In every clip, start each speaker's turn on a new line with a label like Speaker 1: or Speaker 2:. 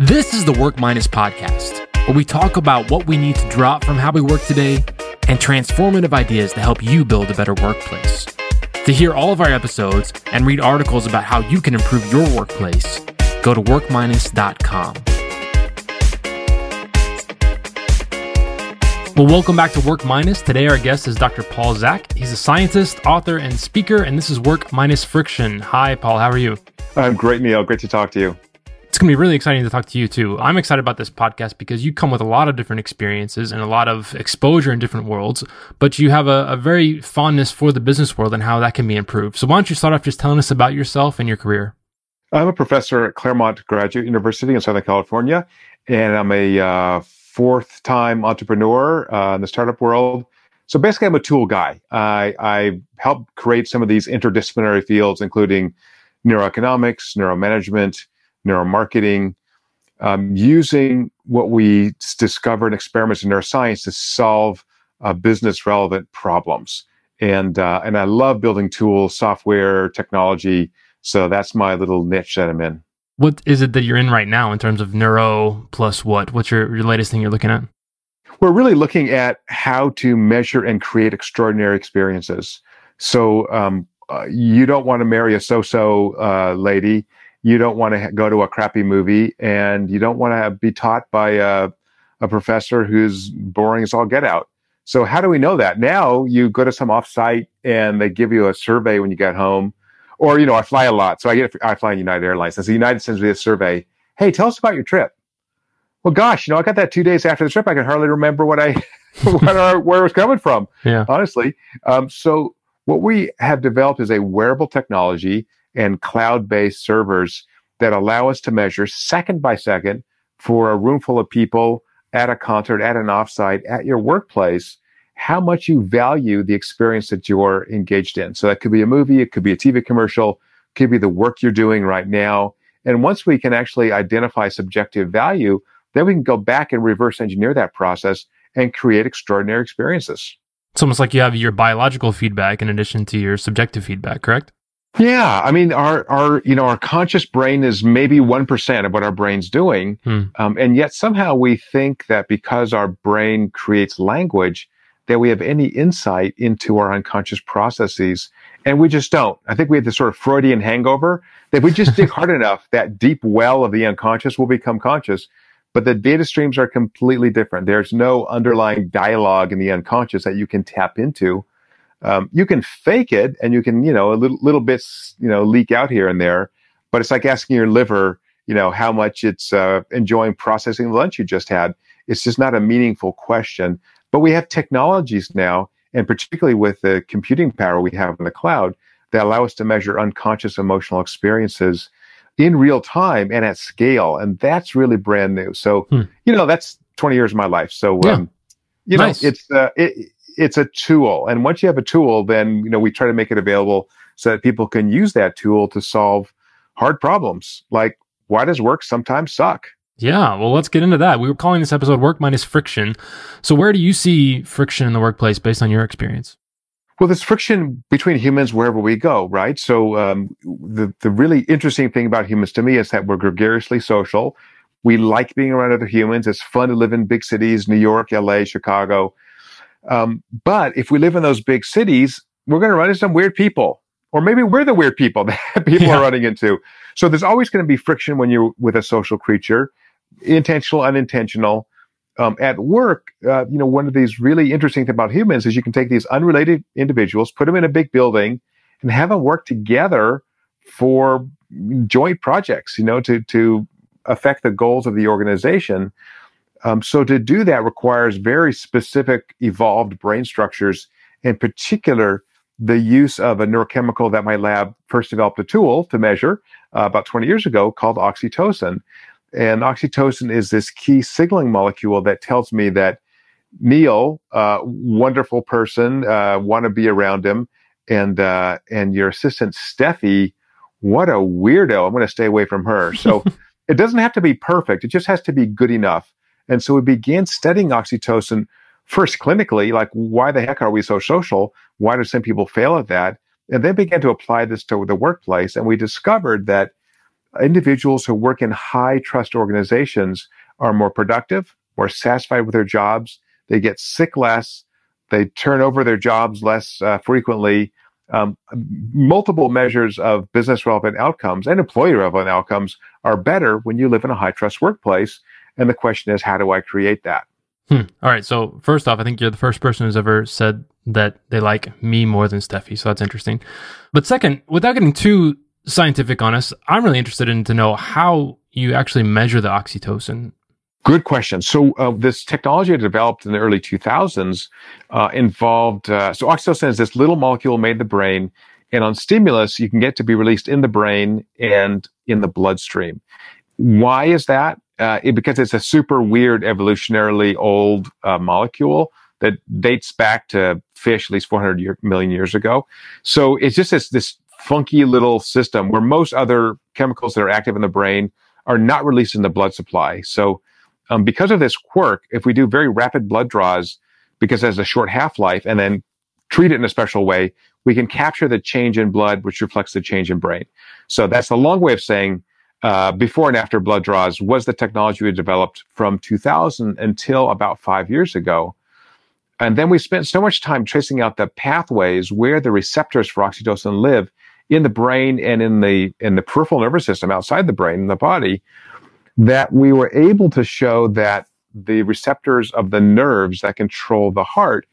Speaker 1: This is the Work Minus podcast, where we talk about what we need to drop from how we work today and transformative ideas to help you build a better workplace. To hear all of our episodes and read articles about how you can improve your workplace, go to workminus.com. Well, welcome back to Work Minus. Today, our guest is Dr. Paul Zak. He's a scientist, author, and speaker, and this is Work Minus Friction. Hi, Paul. How are you?
Speaker 2: I'm great, Neil. Great to talk to you.
Speaker 1: It's going to be really exciting to talk to you too. I'm excited about this podcast because you come with a lot of different experiences and a lot of exposure in different worlds, but you have a, a very fondness for the business world and how that can be improved. So, why don't you start off just telling us about yourself and your career?
Speaker 2: I'm a professor at Claremont Graduate University in Southern California, and I'm a uh, fourth time entrepreneur uh, in the startup world. So basically, I'm a tool guy. I, I help create some of these interdisciplinary fields, including neuroeconomics, neuromanagement, neuromarketing, um, using what we discover in experiments in neuroscience to solve uh, business relevant problems. And uh, and I love building tools, software, technology. So that's my little niche that I'm in.
Speaker 1: What is it that you're in right now in terms of neuro plus what? What's your, your latest thing you're looking at?
Speaker 2: We're really looking at how to measure and create extraordinary experiences. So um, uh, you don't want to marry a so-so uh, lady. You don't want to go to a crappy movie, and you don't want to be taught by a, a professor who's boring as all get out. So how do we know that? Now you go to some offsite and they give you a survey when you get home or, you know, I fly a lot. So I get, I fly United Airlines. And so United sends me a survey. Hey, tell us about your trip. Well, gosh, you know, I got that two days after the trip. I can hardly remember what I, what our, where it was coming from. Yeah. Honestly. Um, so what we have developed is a wearable technology and cloud-based servers that allow us to measure second by second for a room full of people at a concert, at an offsite, at your workplace, how much you value the experience that you're engaged in. So that could be a movie, it could be a TV commercial, could be the work you're doing right now. And once we can actually identify subjective value, then we can go back and reverse engineer that process and create extraordinary experiences.
Speaker 1: It's almost like you have your biological feedback in addition to your subjective feedback, correct?
Speaker 2: Yeah, I mean, our our you know our conscious brain is maybe one percent of what our brain's doing, hmm. um, and yet somehow we think that because our brain creates language, that we have any insight into our unconscious processes. And we just don't. I think we have this sort of Freudian hangover that if we just dig hard enough, that deep well of the unconscious will become conscious. But the data streams are completely different. There's no underlying dialogue in the unconscious that you can tap into. Um, you can fake it and you can, you know, a little, little bits, you know, leak out here and there. But it's like asking your liver, you know, how much it's uh, enjoying processing the lunch you just had. It's just not a meaningful question. But we have technologies now, and particularly with the computing power we have in the cloud, that allow us to measure unconscious emotional experiences in real time and at scale. And that's really brand new. So, hmm. you know, that's 20 years of my life. So, yeah. um, you nice. know, it's, uh, it, it's a tool. And once you have a tool, then, you know, we try to make it available so that people can use that tool to solve hard problems. Like, why does work sometimes suck?
Speaker 1: Yeah, well, let's get into that. We were calling this episode Work Minus Friction. So, where do you see friction in the workplace based on your experience?
Speaker 2: Well, there's friction between humans wherever we go, right? So, um, the, the really interesting thing about humans to me is that we're gregariously social. We like being around other humans. It's fun to live in big cities, New York, LA, Chicago. Um, but if we live in those big cities, we're going to run into some weird people. Or maybe we're the weird people that people yeah. are running into. So there's always going to be friction when you're with a social creature intentional, unintentional. Um, at work, uh, you know, one of these really interesting things about humans is you can take these unrelated individuals, put them in a big building, and have them work together for joint projects. You know, to to affect the goals of the organization. Um, so to do that requires very specific, evolved brain structures. In particular, the use of a neurochemical that my lab first developed a tool to measure uh, about 20 years ago called oxytocin. And oxytocin is this key signaling molecule that tells me that Neil, uh, wonderful person, uh, want to be around him, and uh, and your assistant Steffi, what a weirdo! I'm going to stay away from her. So it doesn't have to be perfect; it just has to be good enough. And so we began studying oxytocin first clinically, like why the heck are we so social? Why do some people fail at that? And then began to apply this to the workplace, and we discovered that individuals who work in high trust organizations are more productive, more satisfied with their jobs. They get sick less. They turn over their jobs less uh, frequently. Um, multiple measures of business relevant outcomes and employee relevant outcomes are better when you live in a high trust workplace. And the question is, how do I create that?
Speaker 1: Hmm. All right. So first off, I think you're the first person who's ever said that they like me more than Steffi. So that's interesting. But second, without getting too scientific on us, I'm really interested in to know how you actually measure the oxytocin.
Speaker 2: Good question. So uh, this technology I developed in the early 2000s uh, involved uh, so oxytocin is this little molecule made in the brain, and on stimulus you can get to be released in the brain and in the bloodstream. Why is that? Uh, it, because it's a super weird, evolutionarily old uh, molecule that dates back to fish at least 400 year, million years ago. So it's just this, this funky little system where most other chemicals that are active in the brain are not released in the blood supply. So um, because of this quirk, if we do very rapid blood draws, because it has a short half life, and then treat it in a special way, we can capture the change in blood, which reflects the change in brain. So that's a long way of saying uh, before and after blood draws was the technology we developed from 2000 until about five years ago. And then we spent so much time tracing out the pathways where the receptors for oxytocin live in the brain and in the in the peripheral nervous system outside the brain in the body that we were able to show that the receptors of the nerves that control the heart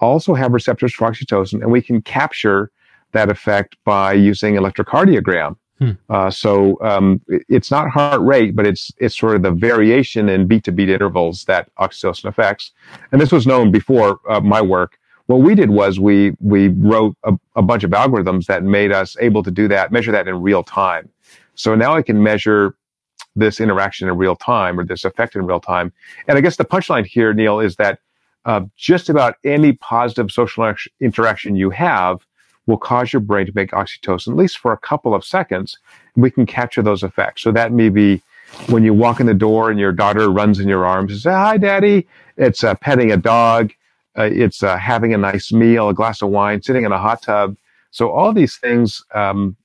Speaker 2: also have receptors for oxytocin and we can capture that effect by using electrocardiogram Hmm. Uh, so um, it's not heart rate, but it's it's sort of the variation in beat to beat intervals that oxytocin affects. And this was known before uh, my work. What we did was we we wrote a, a, bunch of algorithms that made us able to do that, measure that in real time. So now I can measure this interaction in real time or this effect in real time. And I guess the punchline here, Neil, is that uh, just about any positive social interaction you have will cause your brain to make oxytocin, at least for a couple of seconds. We can capture those effects. So that may be when you walk in the door and your daughter runs in your arms and says, Hi, daddy. It's uh, petting a dog. Uh, it's uh, having a nice meal, a glass of wine, sitting in a hot tub. So all these things um,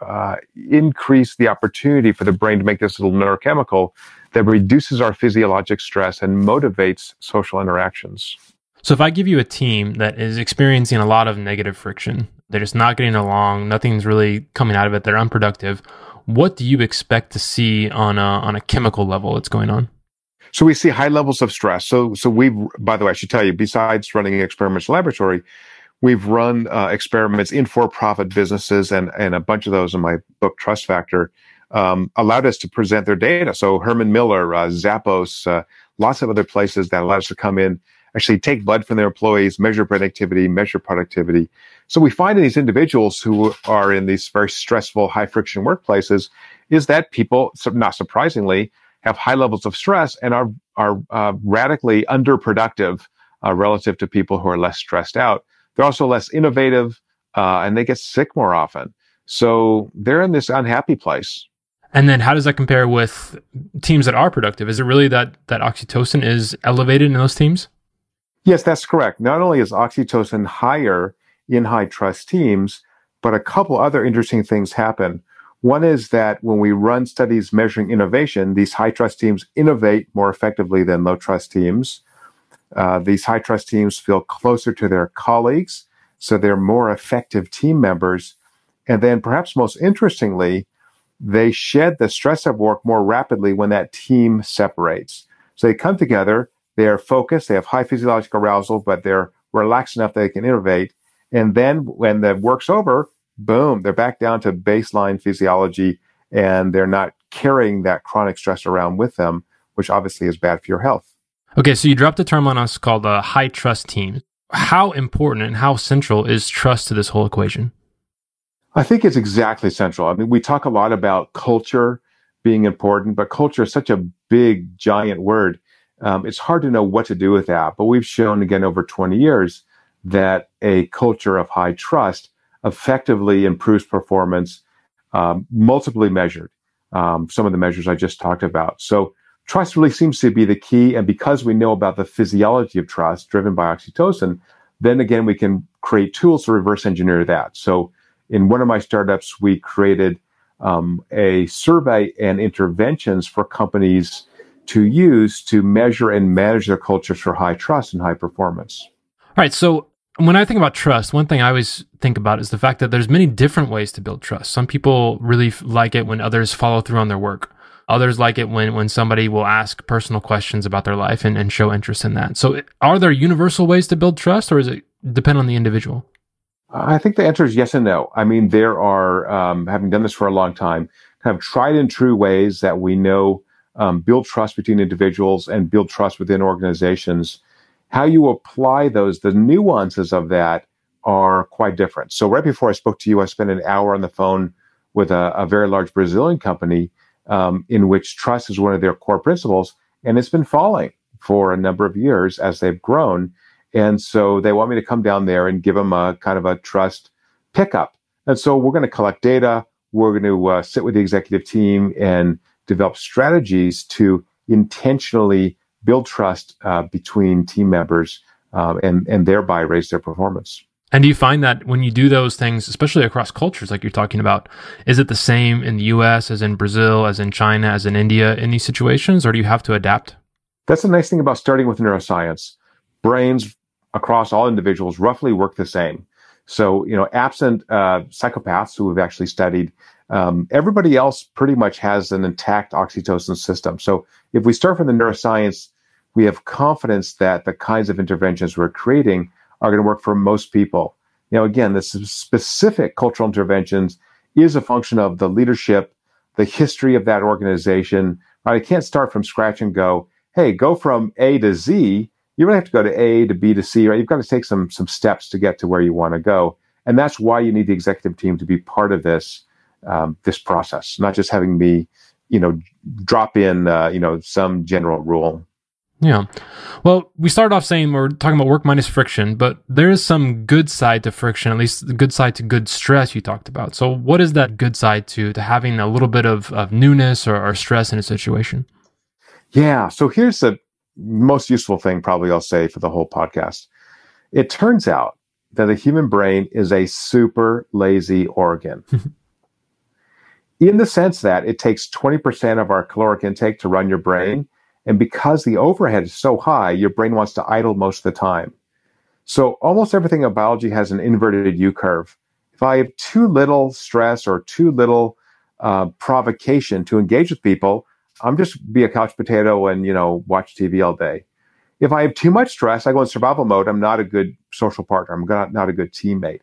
Speaker 2: uh, increase the opportunity for the brain to make this little neurochemical that reduces our physiologic stress and motivates social interactions.
Speaker 1: So if I give you a team that is experiencing a lot of negative friction, they're just not getting along. Nothing's really coming out of it. They're unproductive. What do you expect to see on a, on a chemical level that's going on?
Speaker 2: So we see high levels of stress. So, so we've, by the way, I should tell you, besides running experiments laboratory, we've run uh, experiments in for-profit businesses and, and a bunch of those in my book, Trust Factor, um, allowed us to present their data. So Herman Miller, uh, Zappos, uh, lots of other places that allowed us to come in actually take blood from their employees, measure productivity, measure productivity. So we find in these individuals who are in these very stressful, high friction workplaces is that people, not surprisingly, have high levels of stress and are are uh, radically underproductive uh, relative to people who are less stressed out. They're also less innovative uh, and they get sick more often. So they're in this unhappy place.
Speaker 1: And then how does that compare with teams that are productive? Is it really that that oxytocin is elevated in those teams?
Speaker 2: Yes, that's correct. Not only is oxytocin higher in high trust teams, but a couple other interesting things happen. One is that when we run studies measuring innovation, these high trust teams innovate more effectively than low trust teams. Uh, these high trust teams feel closer to their colleagues, so they're more effective team members. And then, perhaps most interestingly, they shed the stress of work more rapidly when that team separates. So they come together, they are focused, they have high physiological arousal, but they're relaxed enough that they can innovate. And then when the work's over, boom, they're back down to baseline physiology and they're not carrying that chronic stress around with them, which obviously is bad for your health.
Speaker 1: Okay, so you dropped a term on us called a high trust team. How important and how central is trust to this whole equation?
Speaker 2: I think it's exactly central. I mean, we talk a lot about culture being important, but culture is such a big, giant word um, it's hard to know what to do with that. But we've shown again over 20 years that a culture of high trust effectively improves performance, um, multiply measured. Um, some of the measures I just talked about. So trust really seems to be the key. And because we know about the physiology of trust driven by oxytocin, then again, we can create tools to reverse engineer that. So in one of my startups, we created um, a survey and interventions for companies to use to measure and manage their cultures for high trust and high performance.
Speaker 1: All right. So when I think about trust, one thing I always think about is the fact that there's many different ways to build trust. Some people really like it when others follow through on their work. Others like it when, when somebody will ask personal questions about their life and, and show interest in that. So are there universal ways to build trust or is it depend on the individual?
Speaker 2: I think the answer is yes and no. I mean, there are, um, having done this for a long time, kind of tried and true ways that we know um, build trust between individuals and build trust within organizations. How you apply those, the nuances of that are quite different. So, right before I spoke to you, I spent an hour on the phone with a, a very large Brazilian company um, in which trust is one of their core principles, and it's been falling for a number of years as they've grown. And so they want me to come down there and give them a kind of a trust pickup. And so we're going to collect data. We're going to uh, sit with the executive team and develop strategies to intentionally build trust uh, between team members uh, and, and thereby raise their performance.
Speaker 1: And do you find that when you do those things, especially across cultures like you're talking about, is it the same in the US as in Brazil, as in China, as in India in these situations, or do you have to adapt?
Speaker 2: That's the nice thing about starting with neuroscience. Brains across all individuals roughly work the same. So, you know, absent uh, psychopaths who have actually studied, um, everybody else pretty much has an intact oxytocin system. So, if we start from the neuroscience, we have confidence that the kinds of interventions we're creating are going to work for most people. Now, again, the specific cultural interventions is a function of the leadership, the history of that organization. Right? I can't start from scratch and go, hey, go from A to Z you really have to go to A to B to C, right? You've got to take some some steps to get to where you want to go, and that's why you need the executive team to be part of this um, this process, not just having me, you know, drop in, uh, you know, some general rule.
Speaker 1: Yeah. Well, we started off saying we're talking about work minus friction, but there is some good side to friction, at least the good side to good stress you talked about. So what is that good side to to having a little bit of, of newness or, or stress in a situation?
Speaker 2: Yeah. So here's the most useful thing probably I'll say for the whole podcast. It turns out that the human brain is a super lazy organ. in the sense that it takes 20% of our caloric intake to run your brain. And because the overhead is so high, your brain wants to idle most of the time. So almost everything in biology has an inverted U curve. If I have too little stress or too little uh, provocation to engage with people, I'm just be a couch potato and, you know, watch TV all day. If I have too much stress, I go in survival mode. I'm not a good social partner. I'm not, not a good teammate.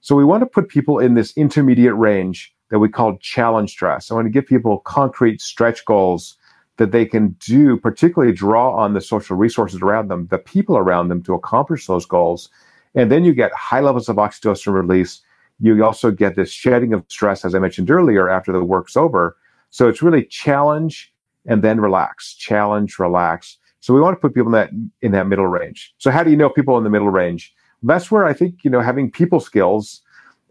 Speaker 2: So we want to put people in this intermediate range that we call challenge stress. I want to give people concrete stretch goals that they can do, particularly draw on the social resources around them, the people around them to accomplish those goals. And then you get high levels of oxytocin release. You also get this shedding of stress, as I mentioned earlier, after the work's over. So it's really challenge and then relax, challenge, relax. So we want to put people in that in that middle range. So how do you know people in the middle range? That's where I think you know having people skills.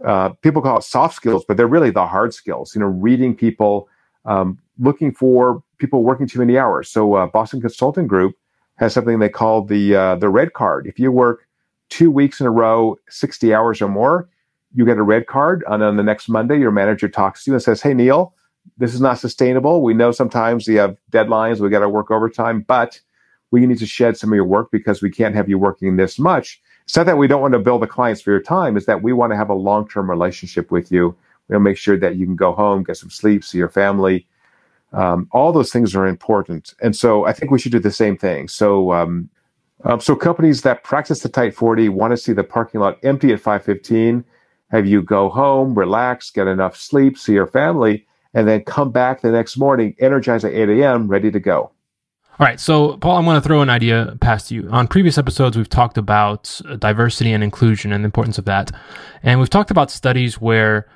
Speaker 2: Uh, people call it soft skills, but they're really the hard skills. You know, reading people, um, looking for people working too many hours. So uh, Boston Consulting Group has something they call the uh, the red card. If you work two weeks in a row, sixty hours or more, you get a red card. And on the next Monday, your manager talks to you and says, "Hey, Neil, this is not sustainable. We know sometimes we have deadlines, we got to work overtime, but we need to shed some of your work because we can't have you working this much. It's not that we don't want to build the clients for your time, is that we want to have a long term relationship with you. We want to make sure that you can go home, get some sleep, see your family. Um, all those things are important. And so I think we should do the same thing. So, um, um, so companies that practice the tight 40 want to see the parking lot empty at 515, have you go home, relax, get enough sleep, see your family and then come back the next morning, energized at 8 a.m., ready to go.
Speaker 1: All right. So, Paul, I'm going to throw an idea past you. On previous episodes, we've talked about uh, diversity and inclusion and the importance of that. And we've talked about studies where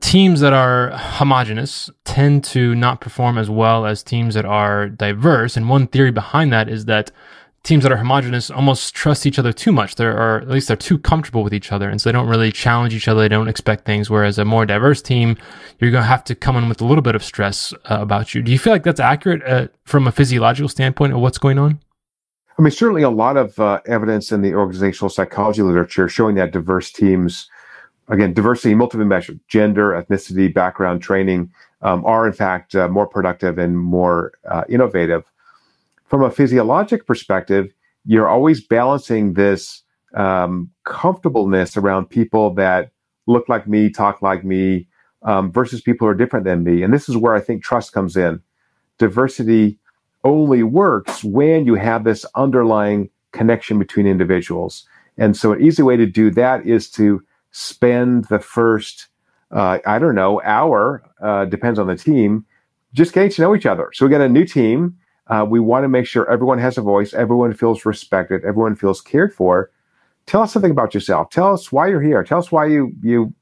Speaker 1: teams that are homogenous tend to not perform as well as teams that are diverse. And one theory behind that is that teams that are homogenous almost trust each other too much. They are, at least they're too comfortable with each other. And so they don't really challenge each other. They don't expect things. Whereas a more diverse team, you're going to have to come in with a little bit of stress uh, about you. Do you feel like that's accurate uh, from a physiological standpoint of what's going on?
Speaker 2: I mean, certainly a lot of uh, evidence in the organizational psychology literature showing that diverse teams again, diversity, multiple measures, gender, ethnicity, background, training, um, are in fact uh, more productive and more uh, innovative. From a physiologic perspective, you're always balancing this um, comfortableness around people that look like me, talk like me, um, versus people who are different than me. And this is where I think trust comes in. Diversity only works when you have this underlying connection between individuals. And so, an easy way to do that is to spend the first, uh, I don't know, hour, uh, depends on the team, just getting to know each other. So, we get a new team. Uh, we want to make sure everyone has a voice, everyone feels respected, everyone feels cared for. Tell us something about yourself. Tell us why you're here. Tell us why you you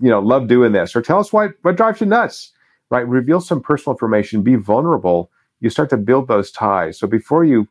Speaker 2: you know love doing this, or tell us what what drives you nuts. Right? Reveal some personal information. Be vulnerable. You start to build those ties. So before you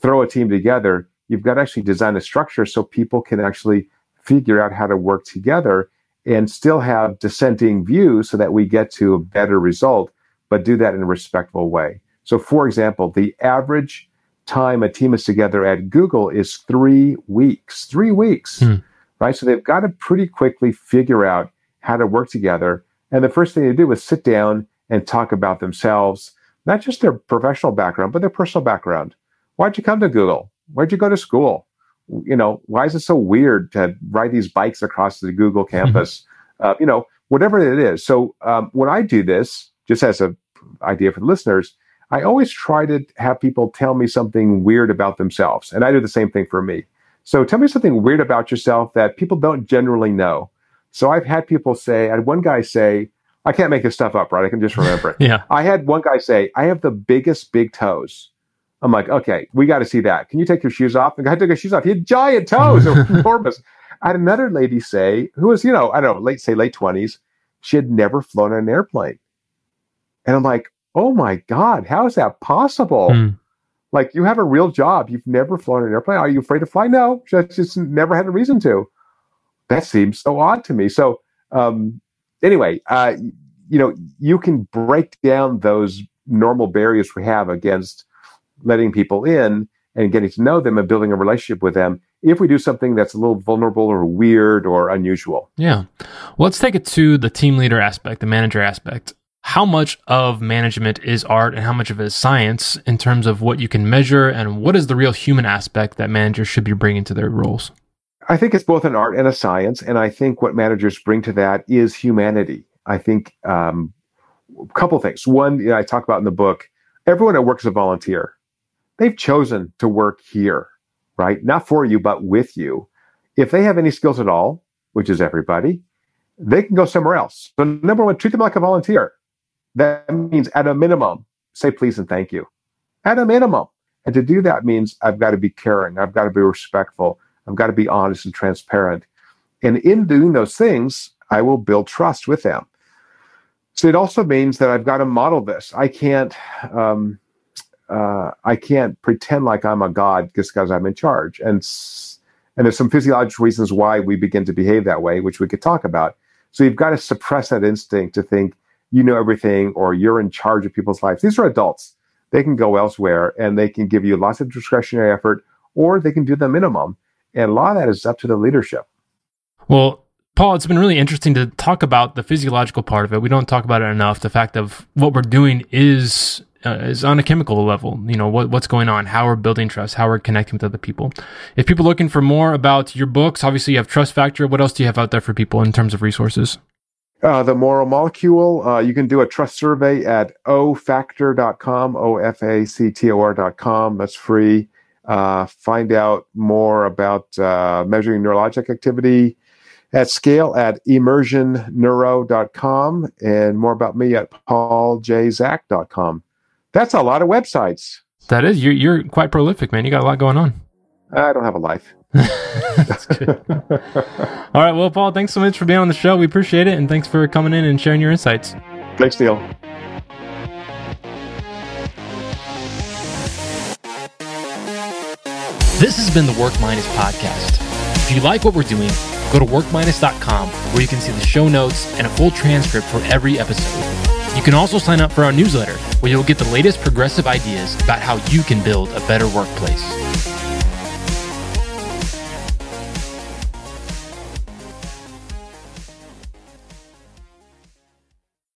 Speaker 2: throw a team together, you've got to actually design a structure so people can actually figure out how to work together and still have dissenting views so that we get to a better result, but do that in a respectful way. So, for example, the average time a team is together at Google is three weeks. Three weeks, hmm. right? So they've got to pretty quickly figure out how to work together. And the first thing they do is sit down and talk about themselves, not just their professional background, but their personal background. Why'd you come to Google? Where'd you go to school? You know, why is it so weird to ride these bikes across the Google mm-hmm. campus? uh, you know, whatever it is. So um, when I do this, just as an idea for the listeners, I always try to have people tell me something weird about themselves. And I do the same thing for me. So tell me something weird about yourself that people don't generally know. So I've had people say, I had one guy say, I can't make this stuff up, right? I can just remember it.
Speaker 1: yeah.
Speaker 2: I had one guy say, I have the biggest big toes. I'm like, okay, we got to see that. Can you take your shoes off? The guy took his shoes off. He had giant toes. enormous. I had another lady say, who was, you know, I don't know, late, say late 20s. She had never flown on an airplane. And I'm like, oh my God, how is that possible? Mm. Like, you have a real job. You've never flown an airplane. Are you afraid to fly? No, just, just never had a reason to. That seems so odd to me. So, um, anyway, uh, you know, you can break down those normal barriers we have against letting people in and getting to know them and building a relationship with them if we do something that's a little vulnerable or weird or unusual.
Speaker 1: Yeah. Well, let's take it to the team leader aspect, the manager aspect. How much of management is art and how much of it is science in terms of what you can measure and what is the real human aspect that managers should be bringing to their roles?
Speaker 2: I think it's both an art and a science. And I think what managers bring to that is humanity. I think um, a couple of things. One, you know, I talk about in the book, everyone that works as a volunteer they've chosen to work here, right? Not for you, but with you. If they have any skills at all, which is everybody, they can go somewhere else. So number one, treat them like a volunteer. That means at a minimum, say please and thank you. At a minimum. And to do that means I've got to be caring. I've got to be respectful. I've got to be honest and transparent. And in doing those things, I will build trust with them. So it also means that I've got to model this. I can't, um, uh, I can't pretend like I'm a god just because I'm in charge. And and there's some physiological reasons why we begin to behave that way, which we could talk about. So you've got to suppress that instinct to think you know everything or you're in charge of people's lives. These are adults. They can go elsewhere and they can give you lots of discretionary effort, or they can do the minimum. And a lot of that is up to the leadership.
Speaker 1: Well, Paul, it's been really interesting to talk about the physiological part of it. We don't talk about it enough. The fact of what we're doing is uh, is on a chemical level. You know, what, what's going on, how we're building trust, how we're connecting with other people. If people are looking for more about your books, obviously you have Trust Factor. What else do you have out there for people in terms of resources?
Speaker 2: Uh, the moral molecule, uh, you can do a trust survey at ofactor.com, O-F-A-C-T-O-R.com. That's free. Uh, find out more about uh, measuring neurologic activity at scale at immersionneuro.com and more about me at pauljzak.com. That's a lot of websites.
Speaker 1: That is. You're, you're quite prolific, man. You got a lot going on.
Speaker 2: I don't have a life.
Speaker 1: That's good. All right. Well, Paul, thanks so much for being on the show. We appreciate it. And thanks for coming in and sharing your insights.
Speaker 2: Thanks, Neil.
Speaker 1: This has been the Work Minus podcast. If you like what we're doing, go to workminus.com where you can see the show notes and a full transcript for every episode. You can also sign up for our newsletter where you'll get the latest progressive ideas about how you can build a better workplace.